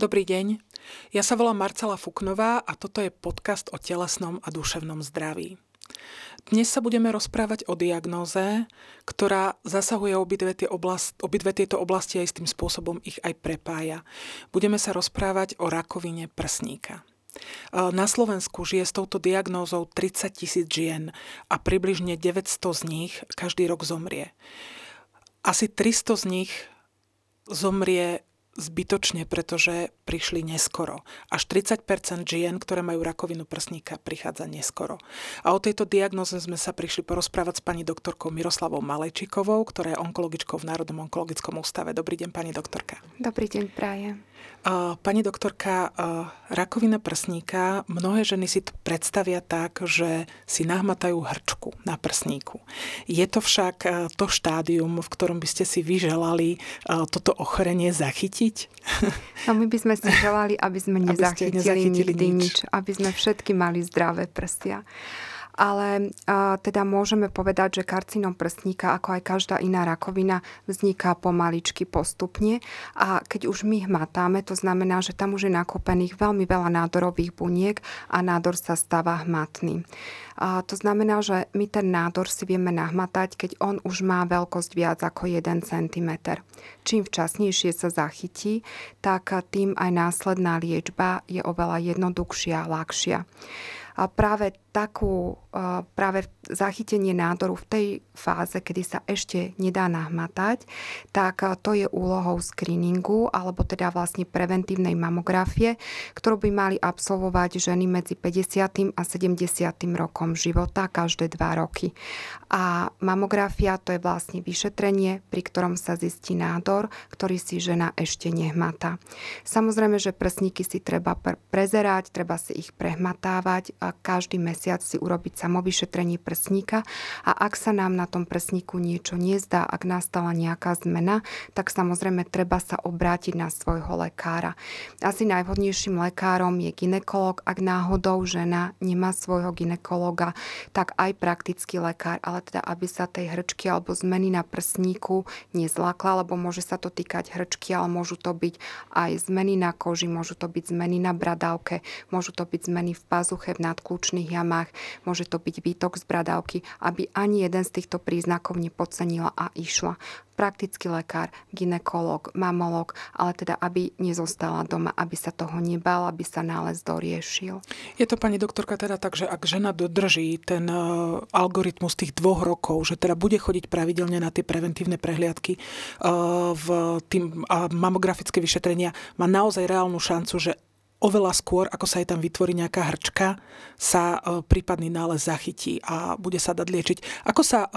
Dobrý deň, ja sa volám Marcela Fuknová a toto je podcast o telesnom a duševnom zdraví. Dnes sa budeme rozprávať o diagnóze, ktorá zasahuje obidve, tie oblast, obidve tieto oblasti a istým spôsobom ich aj prepája. Budeme sa rozprávať o rakovine prsníka. Na Slovensku žije s touto diagnózou 30 tisíc žien a približne 900 z nich každý rok zomrie. Asi 300 z nich zomrie zbytočne, pretože prišli neskoro. Až 30% žien, ktoré majú rakovinu prsníka, prichádza neskoro. A o tejto diagnoze sme sa prišli porozprávať s pani doktorkou Miroslavou Malejčikovou, ktorá je onkologičkou v Národnom onkologickom ústave. Dobrý deň, pani doktorka. Dobrý deň, prajem. Pani doktorka, rakovina prsníka, mnohé ženy si to predstavia tak, že si nahmatajú hrčku na prsníku. Je to však to štádium, v ktorom by ste si vyželali toto ochorenie zachytiť? No my by sme si želali, aby sme nezachytili, aby nezachytili nikdy nič. nič, aby sme všetky mali zdravé prstia ale a, teda môžeme povedať, že karcinom prstníka, ako aj každá iná rakovina, vzniká pomaličky postupne a keď už my hmatáme, to znamená, že tam už je nakopených veľmi veľa nádorových buniek a nádor sa stáva hmatný. A to znamená, že my ten nádor si vieme nahmatať, keď on už má veľkosť viac ako 1 cm. Čím včasnejšie sa zachytí, tak tým aj následná liečba je oveľa jednoduchšia ľahšia. A práve takú práve zachytenie nádoru v tej fáze, kedy sa ešte nedá nahmatať, tak to je úlohou screeningu alebo teda vlastne preventívnej mamografie, ktorú by mali absolvovať ženy medzi 50. a 70. rokom života každé dva roky. A mamografia to je vlastne vyšetrenie, pri ktorom sa zistí nádor, ktorý si žena ešte nehmatá. Samozrejme, že prsníky si treba prezerať, treba si ich prehmatávať a každý mesiac si urobiť samovyšetrenie prsníka a ak sa nám na tom prsníku niečo nezdá, ak nastala nejaká zmena, tak samozrejme treba sa obrátiť na svojho lekára. Asi najvhodnejším lekárom je ginekolog, ak náhodou žena nemá svojho ginekologa, tak aj praktický lekár, ale teda aby sa tej hrčky alebo zmeny na prsníku nezlákla, lebo môže sa to týkať hrčky, ale môžu to byť aj zmeny na koži, môžu to byť zmeny na bradavke, môžu to byť zmeny v pazuche, v nadklúčných jamách, môže to byť výtok z bradavky, aby ani jeden z týchto príznakov nepodcenila a išla. Praktický lekár, ginekolog, mamolog, ale teda aby nezostala doma, aby sa toho nebal, aby sa nález doriešil. Je to pani doktorka teda tak, že ak žena dodrží ten uh, algoritmus tých dvoch rokov, že teda bude chodiť pravidelne na tie preventívne prehliadky uh, v tým mamografické vyšetrenia, má naozaj reálnu šancu, že oveľa skôr, ako sa jej tam vytvorí nejaká hrčka, sa e, prípadný nález zachytí a bude sa dať liečiť. Ako sa e,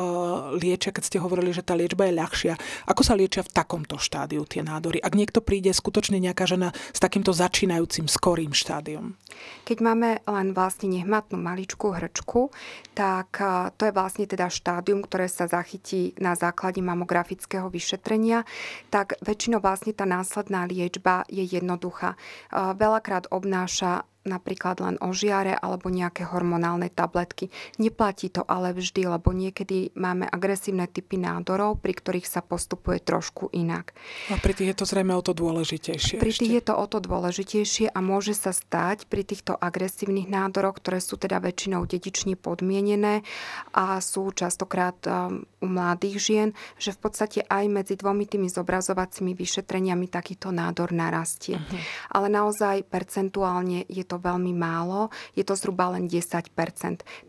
liečia, keď ste hovorili, že tá liečba je ľahšia, ako sa liečia v takomto štádiu tie nádory? Ak niekto príde skutočne nejaká žena s takýmto začínajúcim skorým štádiom? Keď máme len vlastne nehmatnú maličkú hrčku, tak e, to je vlastne teda štádium, ktoré sa zachytí na základe mamografického vyšetrenia, tak väčšinou vlastne tá následná liečba je jednoduchá. Veľakrát častokrát obnáša napríklad len ožiare alebo nejaké hormonálne tabletky. Neplatí to ale vždy, lebo niekedy máme agresívne typy nádorov, pri ktorých sa postupuje trošku inak. A pri tých je to zrejme o to dôležitejšie. Pri tých je to o to dôležitejšie a môže sa stať pri týchto agresívnych nádoroch, ktoré sú teda väčšinou dedične podmienené a sú častokrát um, u mladých žien, že v podstate aj medzi dvomi tými zobrazovacími vyšetreniami takýto nádor narastie. Uh-huh. Ale naozaj percentuálne je to to veľmi málo, je to zhruba len 10%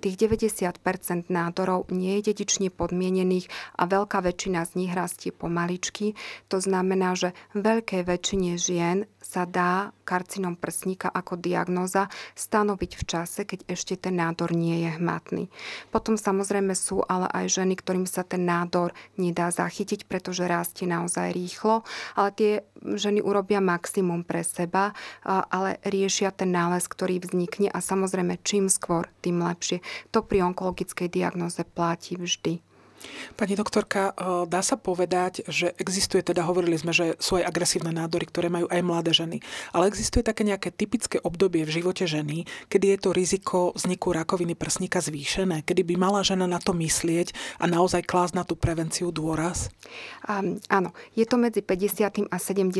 Tých 90 nádorov nie je dedične podmienených a veľká väčšina z nich rastie pomaličky. To znamená, že veľké väčšine žien sa dá karcinom prsníka ako diagnoza stanoviť v čase, keď ešte ten nádor nie je hmatný. Potom samozrejme sú ale aj ženy, ktorým sa ten nádor nedá zachytiť, pretože rastie naozaj rýchlo, ale tie ženy urobia maximum pre seba, ale riešia ten nález, ktorý vznikne a samozrejme čím skôr, tým lepšie. To pri onkologickej diagnoze platí vždy. Pani doktorka, eh, dá sa povedať, že existuje, teda hovorili sme, že sú aj agresívne nádory, ktoré majú aj mladé ženy, ale existuje také nejaké typické obdobie v živote ženy, kedy je to riziko vzniku rakoviny prsníka zvýšené, kedy by mala žena na to myslieť a naozaj klásť na tú prevenciu dôraz? Um, áno, je to medzi 50. a 70.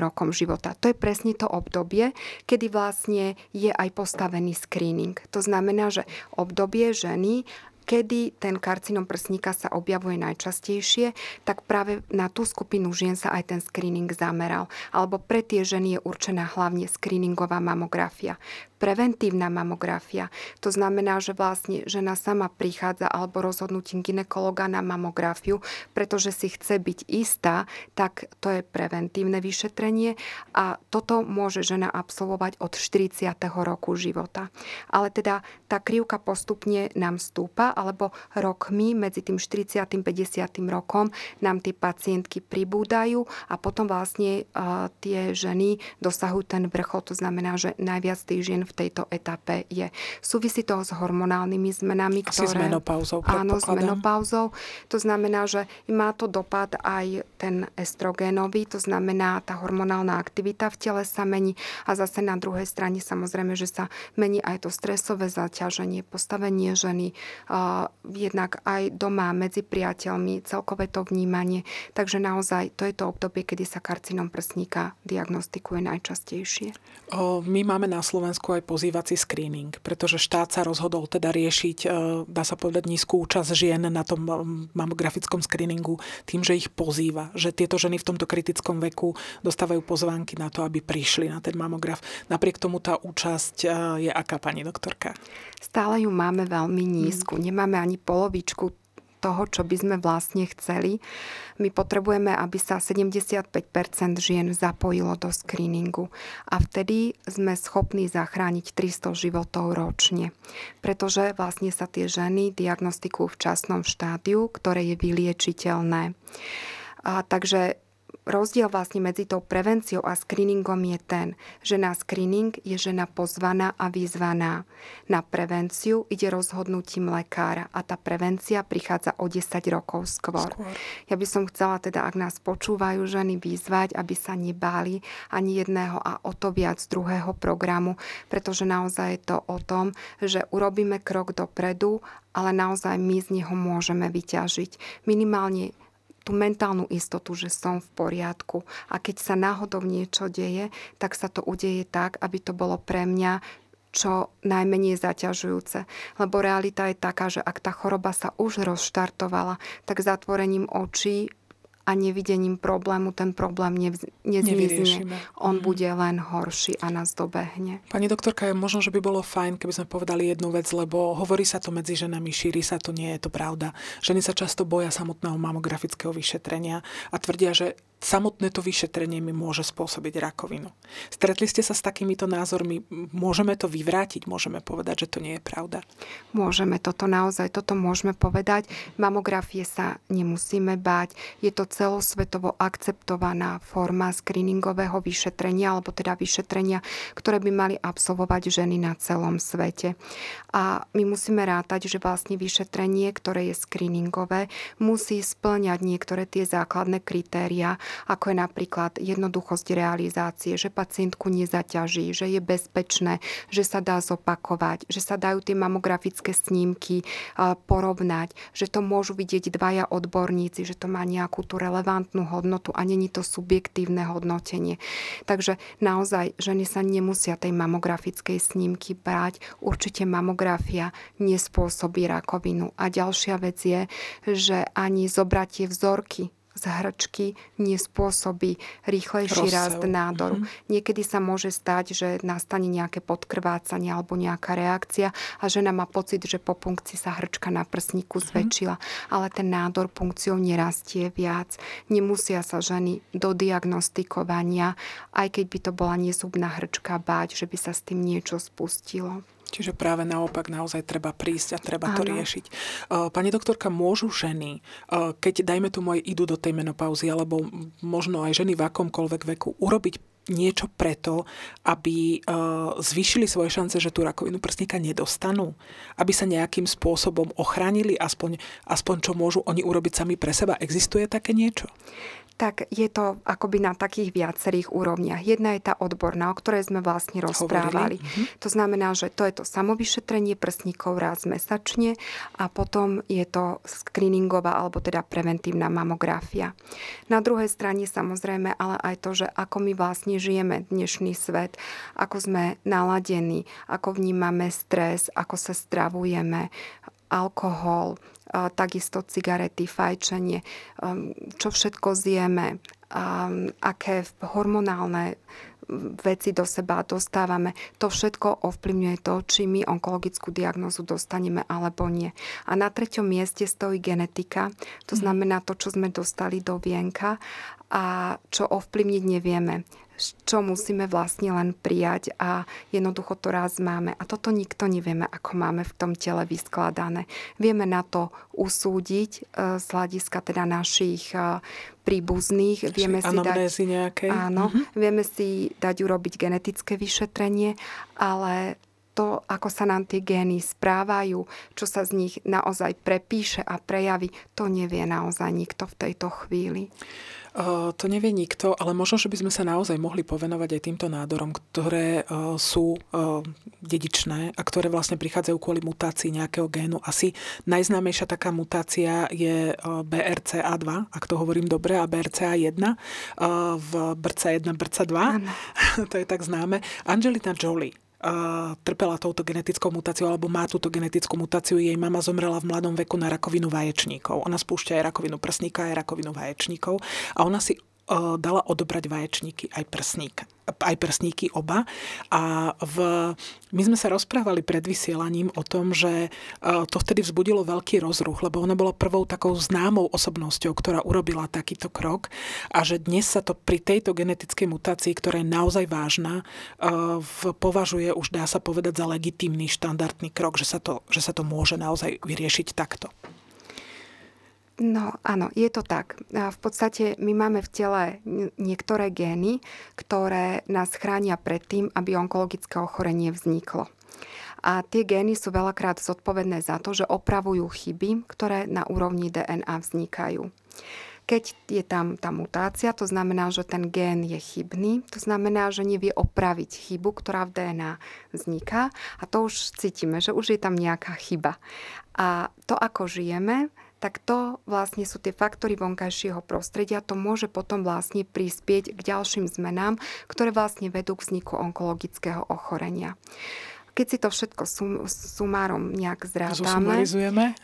rokom života. To je presne to obdobie, kedy vlastne je aj postavený screening. To znamená, že obdobie ženy kedy ten karcinom prsníka sa objavuje najčastejšie, tak práve na tú skupinu žien sa aj ten screening zameral. Alebo pre tie ženy je určená hlavne screeningová mamografia preventívna mamografia. To znamená, že vlastne žena sama prichádza alebo rozhodnutím ginekologa na mamografiu, pretože si chce byť istá, tak to je preventívne vyšetrenie a toto môže žena absolvovať od 40. roku života. Ale teda tá krivka postupne nám stúpa, alebo rokmi medzi tým 40. a 50. rokom nám tie pacientky pribúdajú a potom vlastne uh, tie ženy dosahujú ten vrchol. To znamená, že najviac tých žien v tejto etape je. Súvisí to s hormonálnymi zmenami, Asi ktoré... s menopauzou. Áno, s menopauzou. To znamená, že má to dopad aj ten estrogénový, to znamená, tá hormonálna aktivita v tele sa mení a zase na druhej strane samozrejme, že sa mení aj to stresové zaťaženie, postavenie ženy, uh, jednak aj doma, medzi priateľmi, celkové to vnímanie. Takže naozaj to je to obdobie, kedy sa karcinom prsníka diagnostikuje najčastejšie. O, my máme na Slovensku aj pozývací screening, pretože štát sa rozhodol teda riešiť, e, dá sa povedať, nízku účasť žien na tom e, mamografickom screeningu tým, že ich pozýva. Že tieto ženy v tomto kritickom veku dostávajú pozvánky na to, aby prišli na ten mamograf. Napriek tomu tá účasť e, je aká, pani doktorka? Stále ju máme veľmi nízku. Nemáme ani polovičku toho, čo by sme vlastne chceli. My potrebujeme, aby sa 75% žien zapojilo do screeningu a vtedy sme schopní zachrániť 300 životov ročne. Pretože vlastne sa tie ženy diagnostikujú v časnom štádiu, ktoré je vyliečiteľné. A takže rozdiel vlastne medzi tou prevenciou a screeningom je ten, že na screening je žena pozvaná a vyzvaná. Na prevenciu ide rozhodnutím lekára a tá prevencia prichádza o 10 rokov skôr. skôr. Ja by som chcela teda, ak nás počúvajú ženy, vyzvať, aby sa nebáli ani jedného a o to viac druhého programu, pretože naozaj je to o tom, že urobíme krok dopredu, ale naozaj my z neho môžeme vyťažiť. Minimálne tú mentálnu istotu, že som v poriadku. A keď sa náhodou niečo deje, tak sa to udeje tak, aby to bolo pre mňa čo najmenej zaťažujúce. Lebo realita je taká, že ak tá choroba sa už rozštartovala, tak zatvorením očí a nevidením problému ten problém nevz, nezmizne. On mm. bude len horší a nás dobehne. Pani doktorka, možno, že by bolo fajn, keby sme povedali jednu vec, lebo hovorí sa to medzi ženami, šíri sa to, nie je to pravda. Ženy sa často boja samotného mamografického vyšetrenia a tvrdia, že samotné to vyšetrenie mi môže spôsobiť rakovinu. Stretli ste sa s takýmito názormi? Môžeme to vyvrátiť? Môžeme povedať, že to nie je pravda? Môžeme toto naozaj, toto môžeme povedať. Mamografie sa nemusíme báť. Je to celosvetovo akceptovaná forma screeningového vyšetrenia, alebo teda vyšetrenia, ktoré by mali absolvovať ženy na celom svete. A my musíme rátať, že vlastne vyšetrenie, ktoré je screeningové, musí splňať niektoré tie základné kritéria, ako je napríklad jednoduchosť realizácie, že pacientku nezaťaží, že je bezpečné, že sa dá zopakovať, že sa dajú tie mamografické snímky porovnať, že to môžu vidieť dvaja odborníci, že to má nejakú tú relevantnú hodnotu a není to subjektívne hodnotenie. Takže naozaj ženy sa nemusia tej mamografickej snímky brať. Určite mamografia nespôsobí rakovinu. A ďalšia vec je, že ani zobratie vzorky z hrčky nespôsobí rýchlejší rast nádoru. Mm-hmm. Niekedy sa môže stať, že nastane nejaké podkrvácanie alebo nejaká reakcia a žena má pocit, že po punkcii sa hrčka na prsníku mm-hmm. zväčšila, ale ten nádor punkciou nerastie viac. Nemusia sa ženy do diagnostikovania, aj keď by to bola nezubná hrčka, báť, že by sa s tým niečo spustilo. Čiže práve naopak naozaj treba prísť a treba Áno. to riešiť. Pani doktorka, môžu ženy, keď dajme tu môj idú do tej menopauzy, alebo možno aj ženy v akomkoľvek veku, urobiť niečo preto, aby uh, zvýšili svoje šance, že tú rakovinu prsníka nedostanú? Aby sa nejakým spôsobom ochránili, aspoň, aspoň čo môžu oni urobiť sami pre seba? Existuje také niečo? tak je to akoby na takých viacerých úrovniach. Jedna je tá odborná, o ktorej sme vlastne rozprávali. Mm-hmm. To znamená, že to je to samovyšetrenie prsníkov raz mesačne a potom je to screeningová alebo teda preventívna mamografia. Na druhej strane samozrejme ale aj to, že ako my vlastne žijeme dnešný svet, ako sme naladení, ako vnímame stres, ako sa stravujeme, alkohol, takisto cigarety, fajčenie, um, čo všetko zjeme, um, aké hormonálne veci do seba dostávame. To všetko ovplyvňuje to, či my onkologickú diagnozu dostaneme alebo nie. A na treťom mieste stojí genetika, to mhm. znamená to, čo sme dostali do vienka a čo ovplyvniť nevieme čo musíme vlastne len prijať a jednoducho to raz máme. A toto nikto nevieme, ako máme v tom tele vyskladané. Vieme na to usúdiť e, z hľadiska teda našich e, príbuzných. Vieme si dať, nejaké. Áno, uh-huh. vieme si dať urobiť genetické vyšetrenie, ale to, ako sa nám tie gény správajú, čo sa z nich naozaj prepíše a prejaví, to nevie naozaj nikto v tejto chvíli. To nevie nikto, ale možno, že by sme sa naozaj mohli povenovať aj týmto nádorom, ktoré sú dedičné a ktoré vlastne prichádzajú kvôli mutácii nejakého génu. Asi najznámejšia taká mutácia je BRCA2, ak to hovorím dobre, a BRCA1 v BRCA1, BRCA2. to je tak známe. Angelina Jolie trpela touto genetickou mutáciou alebo má túto genetickú mutáciu. Jej mama zomrela v mladom veku na rakovinu vaječníkov. Ona spúšťa aj rakovinu prsníka, aj rakovinu vaječníkov a ona si dala odobrať vaječníky aj prsník aj prsníky oba. A v, my sme sa rozprávali pred vysielaním o tom, že e, to vtedy vzbudilo veľký rozruch, lebo ona bola prvou takou známou osobnosťou, ktorá urobila takýto krok a že dnes sa to pri tejto genetickej mutácii, ktorá je naozaj vážna, e, považuje už dá sa povedať za legitímny štandardný krok, že sa to, že sa to môže naozaj vyriešiť takto. No áno, je to tak. V podstate my máme v tele niektoré gény, ktoré nás chránia pred tým, aby onkologické ochorenie vzniklo. A tie gény sú veľakrát zodpovedné za to, že opravujú chyby, ktoré na úrovni DNA vznikajú. Keď je tam tá mutácia, to znamená, že ten gén je chybný, to znamená, že nevie opraviť chybu, ktorá v DNA vzniká a to už cítime, že už je tam nejaká chyba. A to, ako žijeme, tak to vlastne sú tie faktory vonkajšieho prostredia. To môže potom vlastne prispieť k ďalším zmenám, ktoré vlastne vedú k vzniku onkologického ochorenia. Keď si to všetko sum, sumárom nejak zrátame,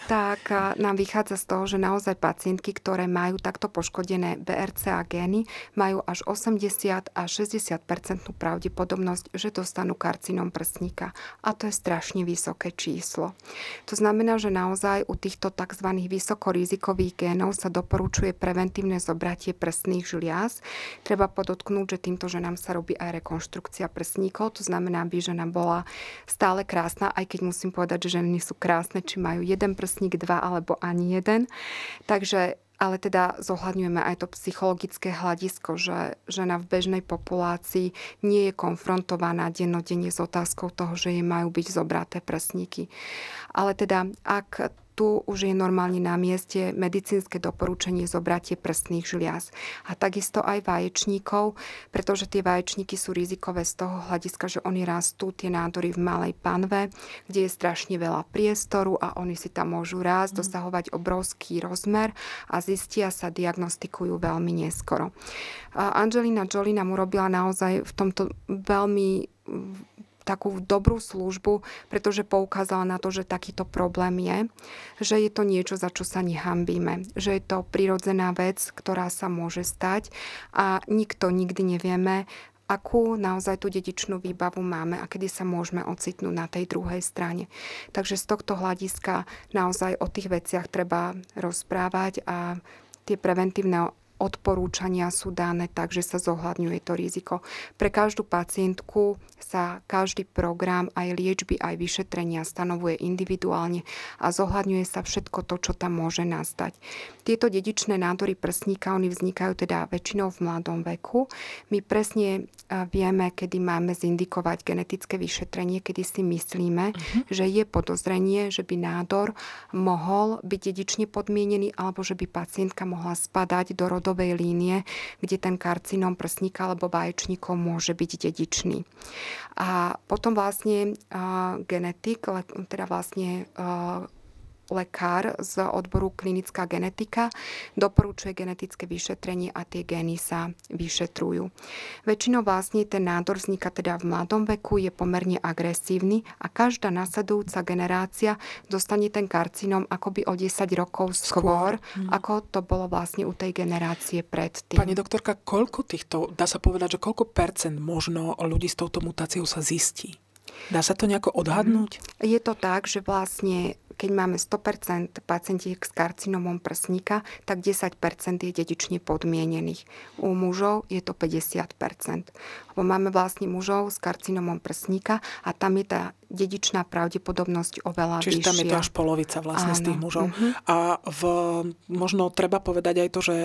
tak nám vychádza z toho, že naozaj pacientky, ktoré majú takto poškodené BRCA gény, majú až 80 až 60% pravdepodobnosť, že dostanú karcinom prsníka. A to je strašne vysoké číslo. To znamená, že naozaj u týchto tzv. vysokorizikových génov sa doporučuje preventívne zobratie prsných žliaz. Treba podotknúť, že týmto ženám sa robí aj rekonštrukcia prsníkov, to znamená, aby žena bola stále krásna, aj keď musím povedať, že ženy sú krásne, či majú jeden prsník, dva alebo ani jeden. Takže ale teda zohľadňujeme aj to psychologické hľadisko, že žena v bežnej populácii nie je konfrontovaná dennodenne s otázkou toho, že jej majú byť zobraté prsníky. Ale teda, ak tu už je normálne na mieste medicínske doporučenie zobratie prstných žliaz. A takisto aj vaječníkov, pretože tie vaječníky sú rizikové z toho hľadiska, že oni rastú tie nádory v malej panve, kde je strašne veľa priestoru a oni si tam môžu rásť, mm. dosahovať obrovský rozmer a zistia sa, diagnostikujú veľmi neskoro. Angelina Jolie nám urobila naozaj v tomto veľmi takú dobrú službu, pretože poukázala na to, že takýto problém je, že je to niečo, za čo sa nehambíme, že je to prirodzená vec, ktorá sa môže stať a nikto nikdy nevieme, akú naozaj tú dedičnú výbavu máme a kedy sa môžeme ocitnúť na tej druhej strane. Takže z tohto hľadiska naozaj o tých veciach treba rozprávať a tie preventívne odporúčania sú dané, takže sa zohľadňuje to riziko. Pre každú pacientku sa každý program aj liečby, aj vyšetrenia stanovuje individuálne a zohľadňuje sa všetko to, čo tam môže nastať. Tieto dedičné nádory prsníka, oni vznikajú teda väčšinou v mladom veku. My presne vieme, kedy máme zindikovať genetické vyšetrenie, kedy si myslíme, uh-huh. že je podozrenie, že by nádor mohol byť dedične podmienený alebo že by pacientka mohla spadať do rodovej línie, kde ten karcinom prsníka alebo vaječníkov môže byť dedičný. A potom vlastne uh, genetik, teda vlastne uh, lekár z odboru klinická genetika doporučuje genetické vyšetrenie a tie gény sa vyšetrujú. Väčšinou vlastne ten nádor vzniká teda v mladom veku, je pomerne agresívny a každá nasledujúca generácia dostane ten karcinom akoby o 10 rokov skôr, skôr. Hmm. ako to bolo vlastne u tej generácie predtým. Pani doktorka, koľko týchto, dá sa povedať, že koľko percent možno ľudí s touto mutáciou sa zistí? Dá sa to nejako odhadnúť? Je to tak, že vlastne keď máme 100% pacientiek s karcinomom prsníka, tak 10% je dedične podmienených. U mužov je to 50%. Lebo máme vlastne mužov s karcinomom prsníka a tam je tá dedičná pravdepodobnosť oveľa Čiže vyššia. tam je to až polovica vlastne Áno. z tých mužov. Uh-huh. A v, možno treba povedať aj to, že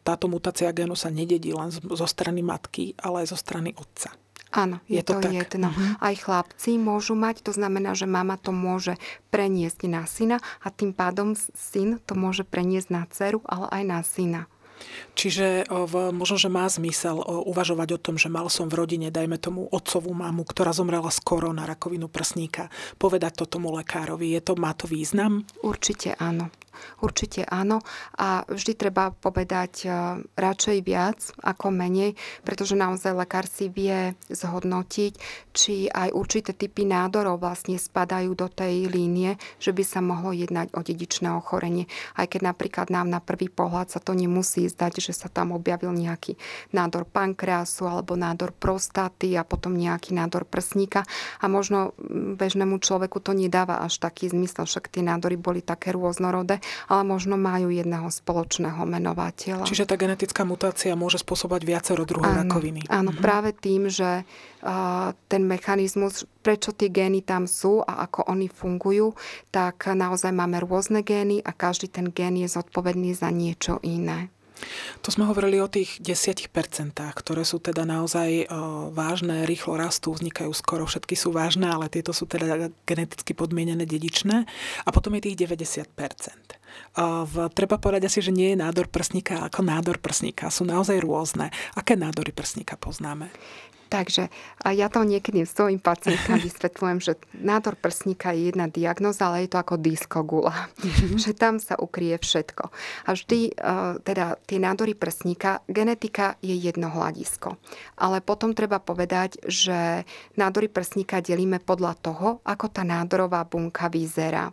táto mutácia génu sa nededí len zo strany matky, ale aj zo strany otca. Áno, je, je to, to jedno. Uh-huh. Aj chlapci môžu mať, to znamená, že mama to môže preniesť na syna a tým pádom syn to môže preniesť na dceru, ale aj na syna. Čiže v, možno, že má zmysel uvažovať o tom, že mal som v rodine, dajme tomu otcovú mamu, ktorá zomrela skoro na rakovinu prsníka. Povedať to tomu lekárovi, je to, má to význam? Určite áno. Určite áno. A vždy treba povedať e, radšej viac ako menej, pretože naozaj lekár si vie zhodnotiť, či aj určité typy nádorov vlastne spadajú do tej línie, že by sa mohlo jednať o dedičné ochorenie. Aj keď napríklad nám na prvý pohľad sa to nemusí zdať, že sa tam objavil nejaký nádor pankreasu alebo nádor prostaty a potom nejaký nádor prsníka. A možno bežnému človeku to nedáva až taký zmysel, však tie nádory boli také rôznorodé ale možno majú jedného spoločného menovateľa. Čiže tá genetická mutácia môže spôsobovať viacero druhov áno, rakoviny. Áno, mhm. práve tým, že ten mechanizmus, prečo tie gény tam sú a ako oni fungujú, tak naozaj máme rôzne gény a každý ten gén je zodpovedný za niečo iné. To sme hovorili o tých 10%, ktoré sú teda naozaj vážne, rýchlo rastú, vznikajú skoro, všetky sú vážne, ale tieto sú teda geneticky podmienené dedičné. A potom je tých 90%. V, treba povedať asi, že nie je nádor prsníka ako nádor prsníka. Sú naozaj rôzne. Aké nádory prsníka poznáme? Takže a ja to niekedy svojim pacientkám vysvetľujem, že nádor prsníka je jedna diagnoza, ale je to ako diskogula. Mm-hmm. že tam sa ukrie všetko. A vždy, e, teda tie nádory prsníka, genetika je jedno hľadisko. Ale potom treba povedať, že nádory prsníka delíme podľa toho, ako tá nádorová bunka vyzerá.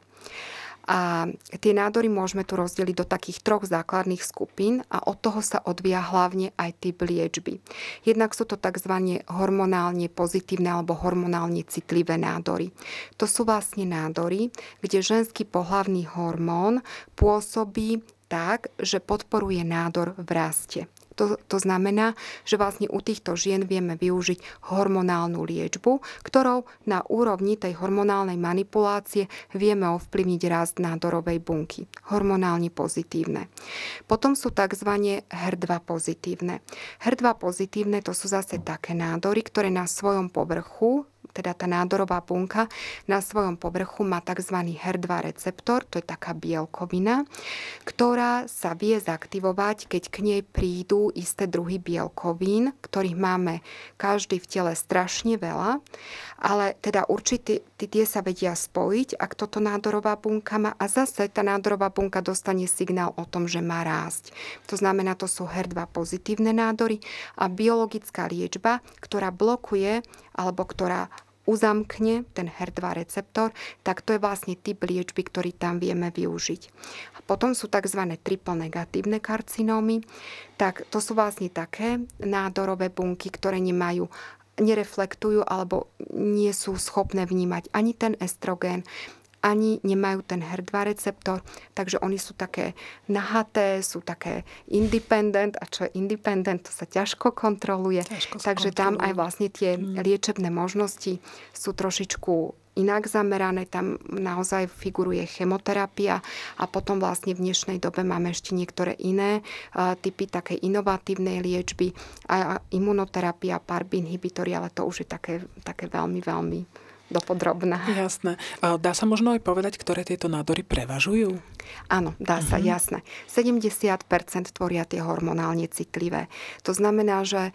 A tie nádory môžeme tu rozdeliť do takých troch základných skupín a od toho sa odvíja hlavne aj typ liečby. Jednak sú to tzv. hormonálne pozitívne alebo hormonálne citlivé nádory. To sú vlastne nádory, kde ženský pohlavný hormón pôsobí tak, že podporuje nádor v raste. To, to znamená, že vlastne u týchto žien vieme využiť hormonálnu liečbu, ktorou na úrovni tej hormonálnej manipulácie vieme ovplyvniť rast nádorovej bunky. Hormonálne pozitívne. Potom sú tzv. HER2 pozitívne. HER2 pozitívne to sú zase také nádory, ktoré na svojom povrchu teda tá nádorová bunka na svojom povrchu má tzv. HER2 receptor, to je taká bielkovina, ktorá sa vie zaktivovať, keď k nej prídu isté druhy bielkovín, ktorých máme každý v tele strašne veľa, ale teda určite tie sa vedia spojiť, ak toto nádorová bunka má a zase tá nádorová bunka dostane signál o tom, že má rásť. To znamená, to sú HER2 pozitívne nádory a biologická liečba, ktorá blokuje alebo ktorá uzamkne ten HER2 receptor, tak to je vlastne typ liečby, ktorý tam vieme využiť. A potom sú tzv. triple negatívne karcinómy, tak to sú vlastne také nádorové bunky, ktoré nemajú nereflektujú alebo nie sú schopné vnímať ani ten estrogén, ani nemajú ten HER2 receptor, takže oni sú také nahaté, sú také independent. A čo je independent, to sa ťažko kontroluje. Ťažko takže tam aj vlastne tie mm. liečebné možnosti sú trošičku inak zamerané, tam naozaj figuruje chemoterapia. A potom vlastne v dnešnej dobe máme ešte niektoré iné typy takej inovatívnej liečby. A imunoterapia, PARP inhibitory, ale to už je také, také veľmi, veľmi dopodrobná. Jasné. Dá sa možno aj povedať, ktoré tieto nádory prevažujú? Áno, dá sa, uh-huh. jasné. 70% tvoria tie hormonálne citlivé. To znamená, že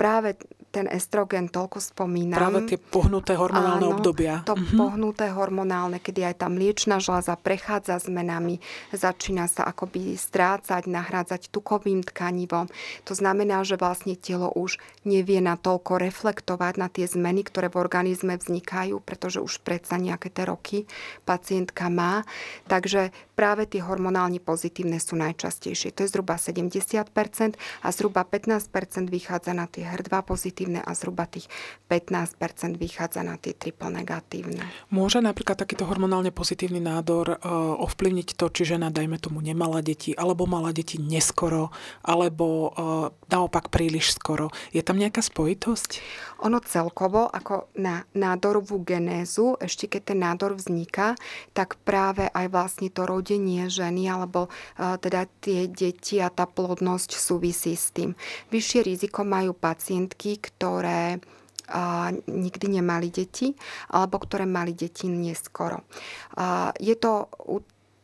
práve ten estrogen toľko spomínam. Práve tie pohnuté hormonálne áno, obdobia. to uh-huh. pohnuté hormonálne, kedy aj tá mliečna žľaza prechádza zmenami, začína sa akoby strácať, nahrádzať tukovým tkanivom. To znamená, že vlastne telo už nevie natoľko reflektovať na tie zmeny, ktoré v organizme vznikajú, pretože už predsa nejaké tie roky pacientka má. Takže práve tie hormonálne pozitívne sú najčastejšie. To je zhruba 70% a zhruba 15% vychádza na tie HER2 pozitívne pozitívne a zhruba tých 15% vychádza na tie triple negatívne. Môže napríklad takýto hormonálne pozitívny nádor uh, ovplyvniť to, či žena, dajme tomu, nemala deti, alebo mala deti neskoro, alebo uh, naopak príliš skoro. Je tam nejaká spojitosť? Ono celkovo, ako na nádorovú genézu, ešte keď ten nádor vzniká, tak práve aj vlastne to rodenie ženy, alebo uh, teda tie deti a tá plodnosť súvisí s tým. Vyššie riziko majú pacientky, ktoré nikdy nemali deti, alebo ktoré mali deti neskoro. Je to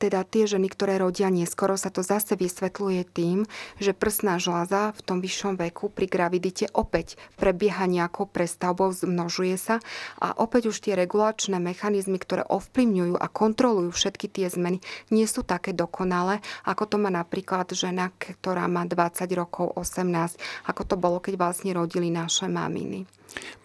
teda tie ženy, ktoré rodia neskoro, sa to zase vysvetľuje tým, že prsná žľaza v tom vyššom veku pri gravidite opäť prebieha nejakou prestavbou, zmnožuje sa a opäť už tie regulačné mechanizmy, ktoré ovplyvňujú a kontrolujú všetky tie zmeny, nie sú také dokonalé, ako to má napríklad žena, ktorá má 20 rokov, 18, ako to bolo, keď vlastne rodili naše maminy.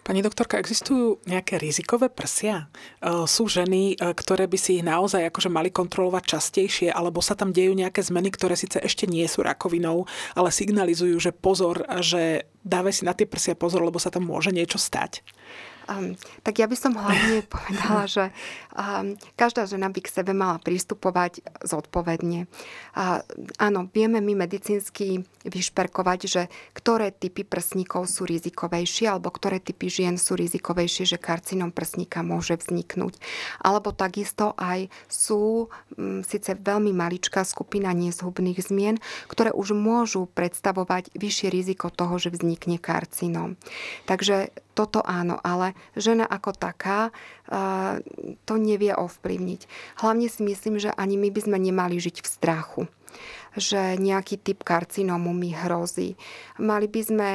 Pani doktorka, existujú nejaké rizikové prsia? E, sú ženy, e, ktoré by si ich naozaj akože mali kontrolovať častejšie, alebo sa tam dejú nejaké zmeny, ktoré síce ešte nie sú rakovinou, ale signalizujú, že pozor, že dávaj si na tie prsia pozor, lebo sa tam môže niečo stať? Um, tak ja by som hlavne povedala, že um, každá žena by k sebe mala pristupovať zodpovedne. Uh, áno, vieme my medicínsky vyšperkovať, že ktoré typy prsníkov sú rizikovejšie alebo ktoré typy žien sú rizikovejšie, že karcinom prsníka môže vzniknúť. Alebo takisto aj sú um, síce veľmi maličká skupina nezhubných zmien, ktoré už môžu predstavovať vyššie riziko toho, že vznikne karcinom. Takže toto áno, ale žena ako taká to nevie ovplyvniť. Hlavne si myslím, že ani my by sme nemali žiť v strachu že nejaký typ karcinómu mi hrozí. Mali by sme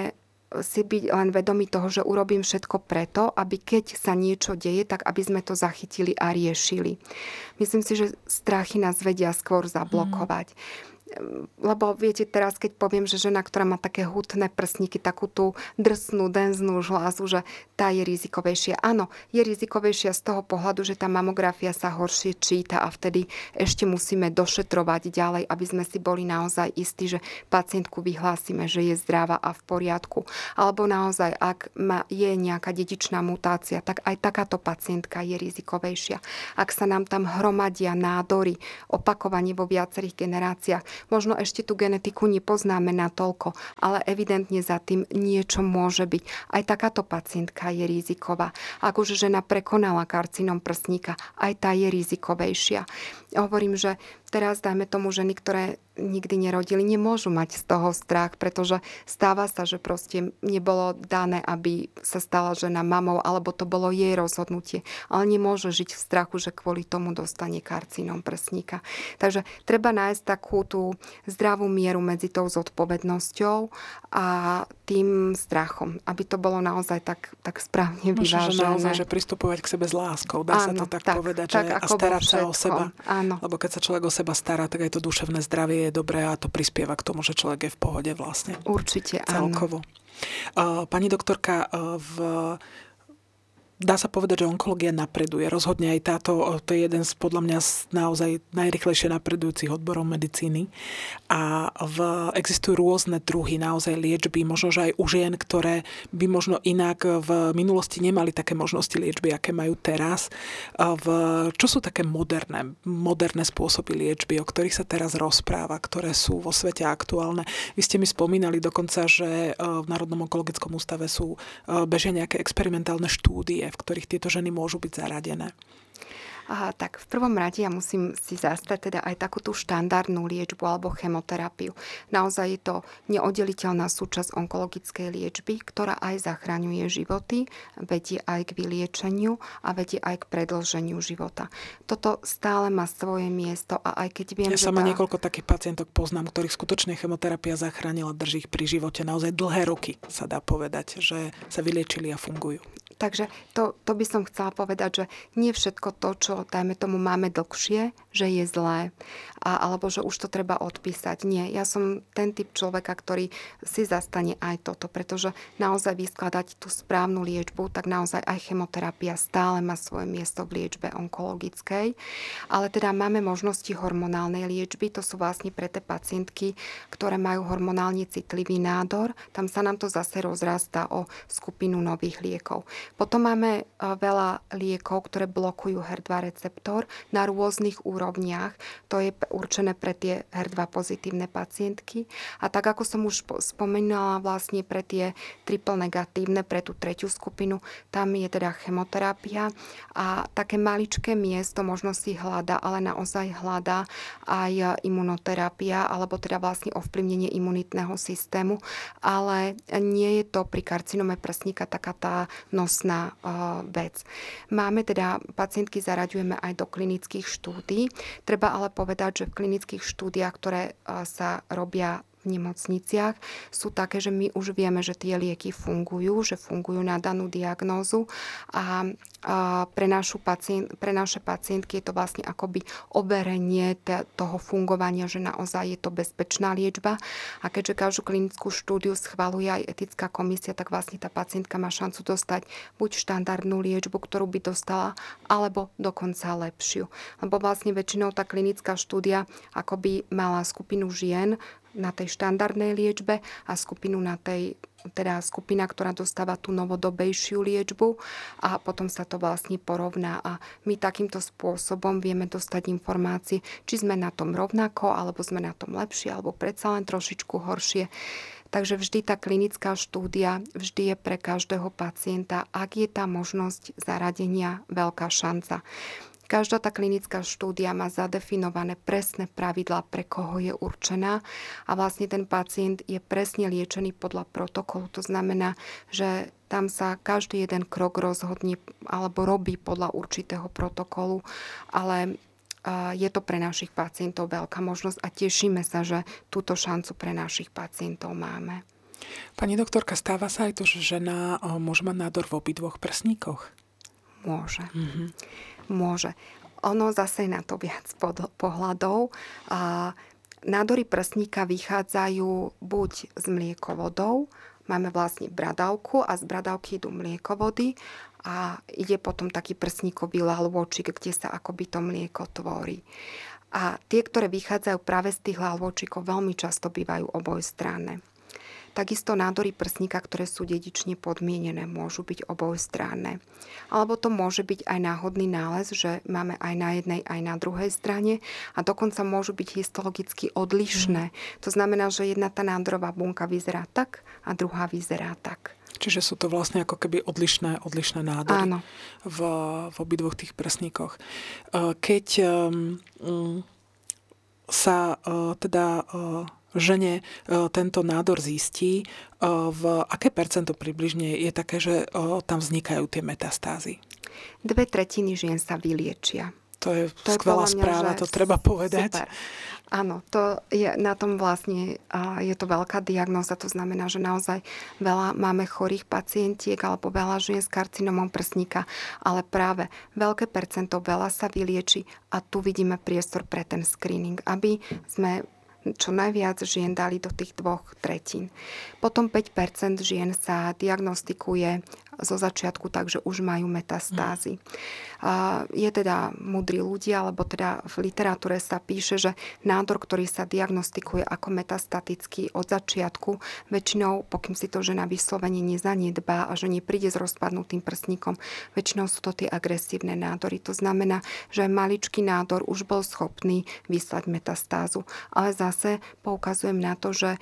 si byť len vedomi toho, že urobím všetko preto, aby keď sa niečo deje, tak aby sme to zachytili a riešili. Myslím si, že strachy nás vedia skôr zablokovať. Mm lebo viete teraz, keď poviem, že žena, ktorá má také hutné prsníky, takú tú drsnú, denznú žlázu, že tá je rizikovejšia. Áno, je rizikovejšia z toho pohľadu, že tá mamografia sa horšie číta a vtedy ešte musíme došetrovať ďalej, aby sme si boli naozaj istí, že pacientku vyhlásime, že je zdravá a v poriadku. Alebo naozaj, ak má, je nejaká dedičná mutácia, tak aj takáto pacientka je rizikovejšia. Ak sa nám tam hromadia nádory opakovanie vo viacerých generáciách, Možno ešte tú genetiku nepoznáme natoľko, ale evidentne za tým niečo môže byť. Aj takáto pacientka je riziková. Ak už žena prekonala karcinom prsníka, aj tá je rizikovejšia. Hovorím, že teraz dajme tomu ženy, ktoré nikdy nerodili, nemôžu mať z toho strach, pretože stáva sa, že proste nebolo dané, aby sa stala žena mamou, alebo to bolo jej rozhodnutie. Ale nemôže žiť v strachu, že kvôli tomu dostane karcinom prsníka. Takže treba nájsť takú tú zdravú mieru medzi tou zodpovednosťou a tým strachom, aby to bolo naozaj tak, tak správne vyvážené. Možno, naozaj, že pristupovať k sebe s láskou, dá Áno, sa to tak, tak povedať, tak, že a starať sa o seba. Áno. Lebo keď sa človek o seba stará, tak aj to duševné zdravie je dobré a to prispieva k tomu, že človek je v pohode vlastne. Určite, celkovo. áno. Pani doktorka, v dá sa povedať, že onkológia napreduje. Rozhodne aj táto, to je jeden z podľa mňa naozaj najrychlejšie napredujúcich odborov medicíny. A v, existujú rôzne druhy naozaj liečby, možno že aj u žien, ktoré by možno inak v minulosti nemali také možnosti liečby, aké majú teraz. V, čo sú také moderné, moderné spôsoby liečby, o ktorých sa teraz rozpráva, ktoré sú vo svete aktuálne? Vy ste mi spomínali dokonca, že v Národnom onkologickom ústave sú bežia nejaké experimentálne štúdie, v ktorých tieto ženy môžu byť zaradené. Aha, tak v prvom rade ja musím si zastať teda aj takú tú štandardnú liečbu alebo chemoterapiu. Naozaj je to neoddeliteľná súčasť onkologickej liečby, ktorá aj zachraňuje životy, vedie aj k vyliečeniu a vedie aj k predlženiu života. Toto stále má svoje miesto a aj keď viem, ja že sama tá... niekoľko takých pacientok poznám, ktorých skutočne chemoterapia zachránila, drží ich pri živote naozaj dlhé roky, sa dá povedať, že sa vyliečili a fungujú. Takže to, to by som chcela povedať, že nie všetko to, čo, dajme tomu, máme dlhšie, že je zlé. A, alebo že už to treba odpísať. Nie, ja som ten typ človeka, ktorý si zastane aj toto, pretože naozaj vyskladať tú správnu liečbu, tak naozaj aj chemoterapia stále má svoje miesto v liečbe onkologickej. Ale teda máme možnosti hormonálnej liečby, to sú vlastne pre tie pacientky, ktoré majú hormonálne citlivý nádor. Tam sa nám to zase rozrastá o skupinu nových liekov. Potom máme e, veľa liekov, ktoré blokujú HER2 receptor na rôznych úrovniach. To je určené pre tie HER2 pozitívne pacientky. A tak ako som už spomínala vlastne pre tie triple negatívne, pre tú tretiu skupinu, tam je teda chemoterapia a také maličké miesto možno si hľada, ale naozaj hľada aj imunoterapia, alebo teda vlastne ovplyvnenie imunitného systému, ale nie je to pri karcinome prsníka taká tá nos jasná vec. Máme teda, pacientky zaraďujeme aj do klinických štúdí. Treba ale povedať, že v klinických štúdiách, ktoré sa robia v nemocniciach sú také, že my už vieme, že tie lieky fungujú, že fungujú na danú diagnózu a, pre, našu pacient, pre naše pacientky je to vlastne akoby overenie t- toho fungovania, že naozaj je to bezpečná liečba a keďže každú klinickú štúdiu schvaluje aj etická komisia, tak vlastne tá pacientka má šancu dostať buď štandardnú liečbu, ktorú by dostala, alebo dokonca lepšiu. Lebo vlastne väčšinou tá klinická štúdia akoby mala skupinu žien, na tej štandardnej liečbe a skupinu na tej teda skupina, ktorá dostáva tú novodobejšiu liečbu a potom sa to vlastne porovná a my takýmto spôsobom vieme dostať informácie, či sme na tom rovnako, alebo sme na tom lepšie, alebo predsa len trošičku horšie. Takže vždy tá klinická štúdia, vždy je pre každého pacienta, ak je tá možnosť zaradenia, veľká šanca. Každá tá klinická štúdia má zadefinované presné pravidlá, pre koho je určená a vlastne ten pacient je presne liečený podľa protokolu. To znamená, že tam sa každý jeden krok rozhodne alebo robí podľa určitého protokolu, ale je to pre našich pacientov veľká možnosť a tešíme sa, že túto šancu pre našich pacientov máme. Pani doktorka, stáva sa aj to, že žena môže mať nádor v obidvoch prsníkoch? Môže. Mm-hmm môže. Ono zase na to viac pohľadov. A nádory prsníka vychádzajú buď z mliekovodov, máme vlastne bradavku a z bradavky idú mliekovody a ide potom taký prsníkový lalvočik, kde sa akoby to mlieko tvorí. A tie, ktoré vychádzajú práve z tých lalvočikov, veľmi často bývajú obojstranné. Takisto nádory prsníka, ktoré sú dedične podmienené, môžu byť obojstranné. Alebo to môže byť aj náhodný nález, že máme aj na jednej, aj na druhej strane a dokonca môžu byť histologicky odlišné. To znamená, že jedna tá nádorová bunka vyzerá tak a druhá vyzerá tak. Čiže sú to vlastne ako keby odlišné, odlišné nádory Áno. v, v obidvoch tých prsníkoch. Keď um, sa uh, teda uh, žene e, tento nádor zistí, e, v aké percento približne je také, že e, tam vznikajú tie metastázy? Dve tretiny žien sa vyliečia. To je to skvelá je správa, to treba povedať. Super. Áno, to je na tom vlastne, je to veľká diagnoza, to znamená, že naozaj veľa máme chorých pacientiek alebo veľa žien s karcinomom prsníka, ale práve veľké percento veľa sa vylieči a tu vidíme priestor pre ten screening, aby sme čo najviac žien dali do tých dvoch tretín. Potom 5% žien sa diagnostikuje zo začiatku, takže už majú metastázy. Mm. Je teda mudrí ľudia, alebo teda v literatúre sa píše, že nádor, ktorý sa diagnostikuje ako metastatický od začiatku, väčšinou, pokým si to žena vyslovene nezanedbá a že nepríde s rozpadnutým prsníkom, väčšinou sú to tie agresívne nádory. To znamená, že maličký nádor už bol schopný vyslať metastázu. Ale zase poukazujem na to, že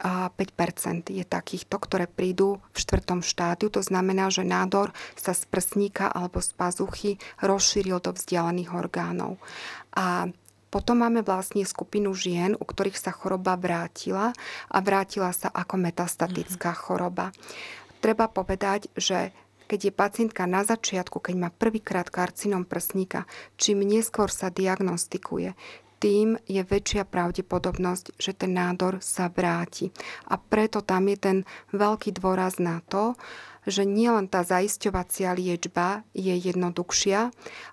5% je takýchto, ktoré prídu v štvrtom štádiu. To znamená, že nádor sa z prsníka alebo z pazuchy rozšíril do vzdialených orgánov. A potom máme vlastne skupinu žien, u ktorých sa choroba vrátila a vrátila sa ako metastatická mm-hmm. choroba. Treba povedať, že keď je pacientka na začiatku, keď má prvýkrát karcinom prsníka, čím neskôr sa diagnostikuje, tým je väčšia pravdepodobnosť, že ten nádor sa vráti. A preto tam je ten veľký dôraz na to, že nielen tá zaisťovacia liečba je jednoduchšia,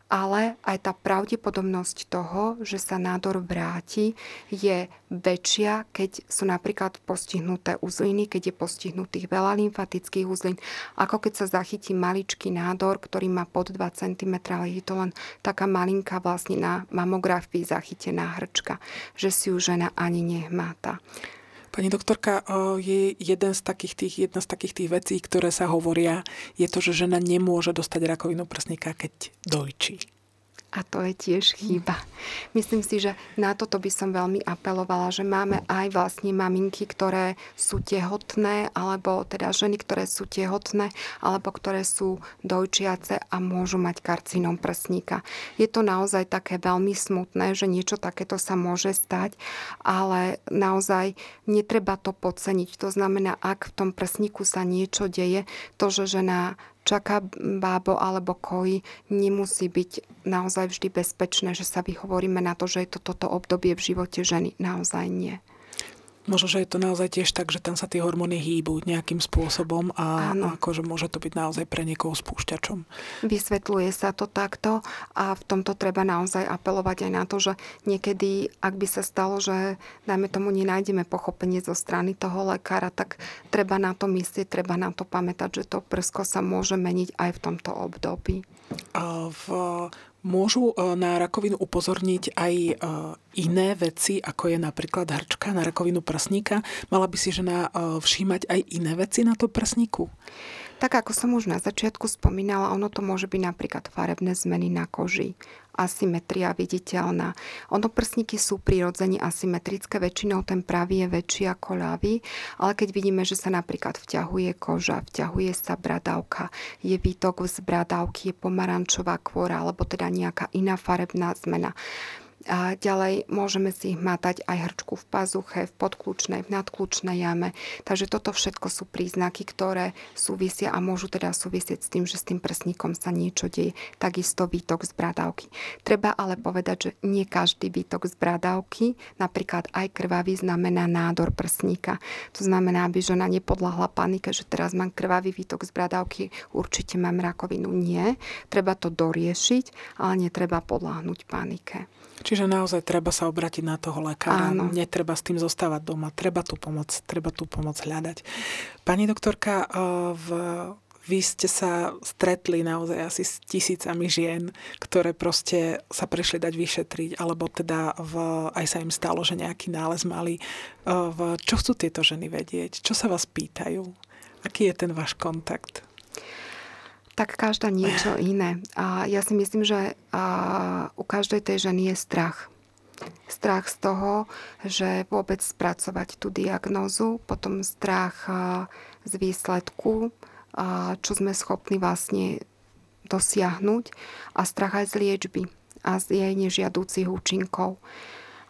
ale aj tá pravdepodobnosť toho, že sa nádor vráti, je väčšia, keď sú napríklad postihnuté uzliny, keď je postihnutých veľa lymfatických uzlín, ako keď sa zachytí maličký nádor, ktorý má pod 2 cm, ale je to len taká malinká vlastne na mamografii zachytená hrčka, že si ju žena ani nehmáta. Pani doktorka, je jeden z takých tých, jedna z takých tých vecí, ktoré sa hovoria, je to, že žena nemôže dostať rakovinu prsníka, keď dojčí. A to je tiež chyba. Myslím si, že na toto by som veľmi apelovala, že máme aj vlastne maminky, ktoré sú tehotné, alebo teda ženy, ktoré sú tehotné, alebo ktoré sú dojčiace a môžu mať karcinom prsníka. Je to naozaj také veľmi smutné, že niečo takéto sa môže stať, ale naozaj netreba to podceniť. To znamená, ak v tom prsníku sa niečo deje, to, že žena čaká bábo alebo koji, nemusí byť naozaj vždy bezpečné, že sa vyhovoríme na to, že je to toto obdobie v živote ženy. Naozaj nie. Možno, že je to naozaj tiež tak, že tam sa tie hormóny hýbu nejakým spôsobom a Áno. akože môže to byť naozaj pre niekoho spúšťačom. Vysvetľuje sa to takto a v tomto treba naozaj apelovať aj na to, že niekedy, ak by sa stalo, že dajme tomu nenájdeme pochopenie zo strany toho lekára, tak treba na to myslieť, treba na to pamätať, že to prsko sa môže meniť aj v tomto období. A v Môžu e, na rakovinu upozorniť aj e, iné veci, ako je napríklad hrčka na rakovinu prsníka? Mala by si žena e, všímať aj iné veci na to prsníku? Tak ako som už na začiatku spomínala, ono to môže byť napríklad farebné zmeny na koži, asymetria viditeľná. Ono prsníky sú prirodzene asymetrické, väčšinou ten pravý je väčší ako ľavý, ale keď vidíme, že sa napríklad vťahuje koža, vťahuje sa bradavka, je výtok z bradavky, je pomarančová kvora, alebo teda nejaká iná farebná zmena, a ďalej môžeme si ich matať aj hrčku v pazuche, v podkľúčnej, v nadkľúčnej jame. Takže toto všetko sú príznaky, ktoré súvisia a môžu teda súvisieť s tým, že s tým prsníkom sa niečo deje. Takisto výtok z bradavky. Treba ale povedať, že nie každý výtok z bradavky, napríklad aj krvavý, znamená nádor prsníka. To znamená, aby žena nepodľahla panike, že teraz mám krvavý výtok z bradavky, určite mám rakovinu. Nie. Treba to doriešiť, ale netreba podľahnúť panike. Čiže naozaj treba sa obratiť na toho lekára. Áno. Netreba s tým zostávať doma. Treba tú pomoc, treba tú pomoc hľadať. Pani doktorka, eh, v, vy ste sa stretli naozaj asi s tisícami žien, ktoré proste sa prišli dať vyšetriť, alebo teda v, aj sa im stalo, že nejaký nález mali. Eh, v, čo chcú tieto ženy vedieť? Čo sa vás pýtajú? Aký je ten váš kontakt? Tak každá niečo iné. A ja si myslím, že u každej tej ženy je strach. Strach z toho, že vôbec spracovať tú diagnózu, potom strach z výsledku, čo sme schopní vlastne dosiahnuť a strach aj z liečby a z jej nežiadúcich účinkov.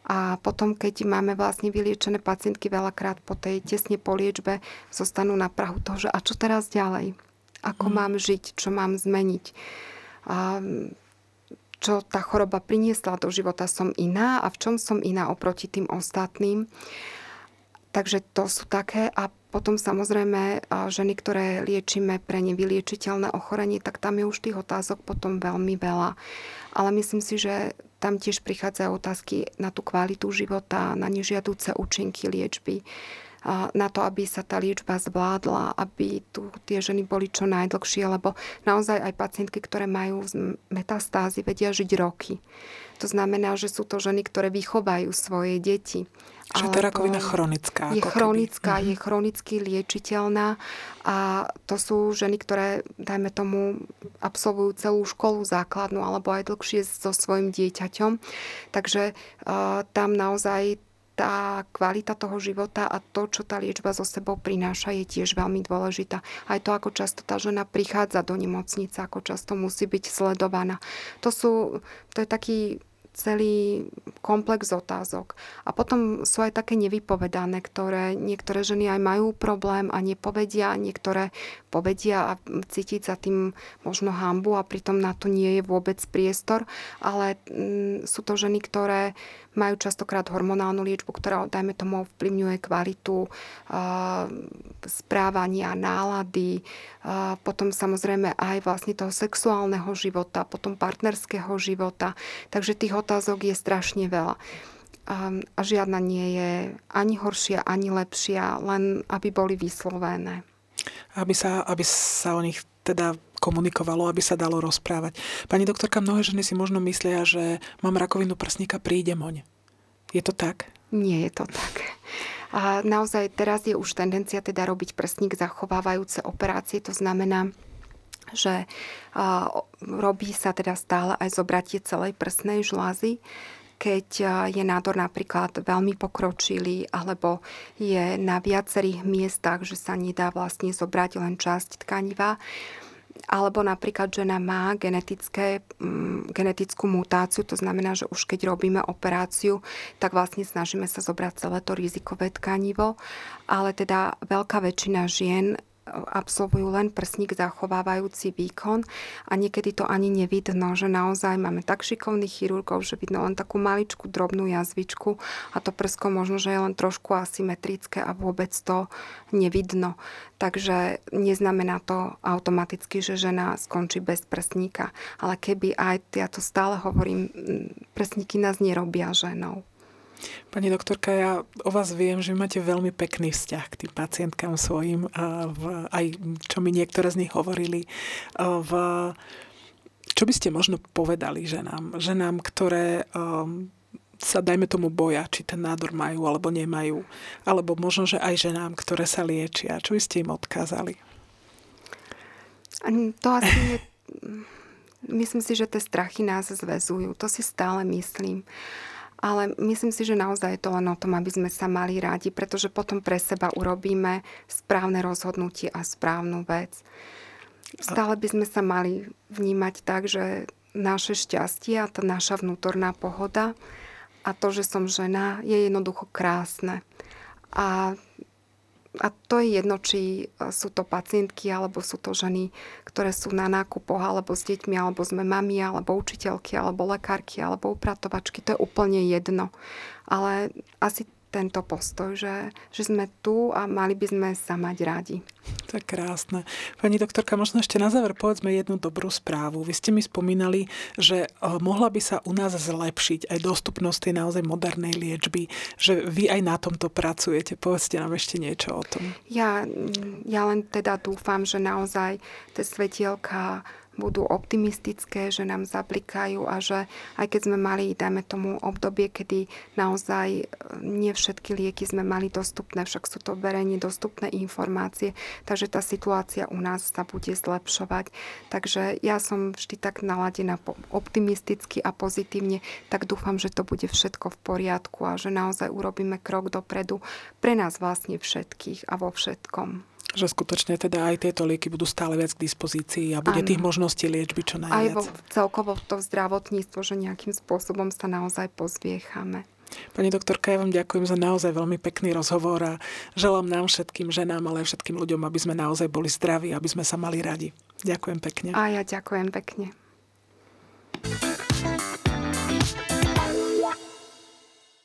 A potom, keď máme vlastne vyliečené pacientky veľakrát po tej tesne po liečbe, zostanú na prahu toho, že a čo teraz ďalej? Ako mm. mám žiť, čo mám zmeniť. A čo tá choroba priniesla do života, som iná a v čom som iná oproti tým ostatným. Takže to sú také a potom samozrejme ženy, ktoré liečíme pre nevyliečiteľné ochorenie, tak tam je už tých otázok potom veľmi veľa. Ale myslím si, že tam tiež prichádzajú otázky na tú kvalitu života, na nežiadúce účinky liečby na to, aby sa tá liečba zvládla, aby tu tie ženy boli čo najdlhšie, lebo naozaj aj pacientky, ktoré majú metastázy, vedia žiť roky. To znamená, že sú to ženy, ktoré vychovajú svoje deti. Čiže to rakovina chronická. Je chronická, keby. je mhm. chronicky liečiteľná a to sú ženy, ktoré, dajme tomu, absolvujú celú školu základnú alebo aj dlhšie so svojim dieťaťom. Takže uh, tam naozaj tá kvalita toho života a to, čo tá liečba so sebou prináša, je tiež veľmi dôležitá. Aj to, ako často tá žena prichádza do nemocnice, ako často musí byť sledovaná. To, sú, to je taký celý komplex otázok. A potom sú aj také nevypovedané, ktoré niektoré ženy aj majú problém a nepovedia, niektoré povedia a cítiť za tým možno hambu a pritom na to nie je vôbec priestor, ale mm, sú to ženy, ktoré majú častokrát hormonálnu liečbu, ktorá, dajme tomu, ovplyvňuje kvalitu uh, správania, nálady, uh, potom samozrejme aj vlastne toho sexuálneho života, potom partnerského života. Takže tých otázok je strašne veľa a žiadna nie je ani horšia, ani lepšia, len aby boli vyslovené aby sa, aby sa o nich teda komunikovalo, aby sa dalo rozprávať. Pani doktorka, mnohé ženy si možno myslia, že mám rakovinu prsníka, príde moň. Je to tak? Nie je to tak. A naozaj teraz je už tendencia teda robiť prsník zachovávajúce operácie. To znamená, že robí sa teda stále aj zobratie celej prsnej žlázy. Keď je nádor napríklad veľmi pokročilý alebo je na viacerých miestach, že sa nedá vlastne zobrať len časť tkaniva alebo napríklad žena má genetické, mm, genetickú mutáciu, to znamená, že už keď robíme operáciu, tak vlastne snažíme sa zobrať celé to rizikové tkanivo, ale teda veľká väčšina žien absolvujú len prsník zachovávajúci výkon a niekedy to ani nevidno, že naozaj máme tak šikovných chirurgov, že vidno len takú maličku drobnú jazvičku a to prsko možno, že je len trošku asymetrické a vôbec to nevidno. Takže neznamená to automaticky, že žena skončí bez prsníka. Ale keby aj, ja to stále hovorím, prsníky nás nerobia ženou. Pani doktorka, ja o vás viem, že máte veľmi pekný vzťah k tým pacientkám svojim, aj čo mi niektoré z nich hovorili. Čo by ste možno povedali ženám? Ženám, ktoré um, sa, dajme tomu, boja, či ten nádor majú alebo nemajú. Alebo možno, že aj ženám, ktoré sa liečia. Čo by ste im odkázali? To asi je... Myslím si, že tie strachy nás zväzujú. To si stále myslím. Ale myslím si, že naozaj je to len o tom, aby sme sa mali rádi, pretože potom pre seba urobíme správne rozhodnutie a správnu vec. Stále by sme sa mali vnímať tak, že naše šťastie a tá naša vnútorná pohoda a to, že som žena, je jednoducho krásne. A a to je jedno, či e, sú to pacientky, alebo sú to ženy, ktoré sú na nákupoch, alebo s deťmi, alebo sme mami, alebo učiteľky, alebo lekárky, alebo upratovačky. To je úplne jedno. Ale asi tento postoj, že, že sme tu a mali by sme sa mať radi. To je krásne. Pani doktorka, možno ešte na záver povedzme jednu dobrú správu. Vy ste mi spomínali, že eh, mohla by sa u nás zlepšiť aj dostupnosť tej naozaj modernej liečby, že vy aj na tomto pracujete. Povedzte nám ešte niečo o tom. Ja, ja len teda dúfam, že naozaj tie svetielka budú optimistické, že nám zaplikajú a že aj keď sme mali, dajme tomu, obdobie, kedy naozaj e, nie všetky lieky sme mali dostupné, však sú to verejne dostupné informácie, takže tá situácia u nás sa bude zlepšovať. Takže ja som vždy tak naladená optimisticky a pozitívne, tak dúfam, že to bude všetko v poriadku a že naozaj urobíme krok dopredu pre nás vlastne všetkých a vo všetkom. Že skutočne teda aj tieto lieky budú stále viac k dispozícii a bude ano. tých možností liečby čo najviac. Aj vo, celkovo to zdravotníctvo, že nejakým spôsobom sa naozaj pozviechame. Pani doktorka, ja vám ďakujem za naozaj veľmi pekný rozhovor a želám nám všetkým ženám, ale aj všetkým ľuďom, aby sme naozaj boli zdraví, aby sme sa mali radi. Ďakujem pekne. A ja ďakujem pekne.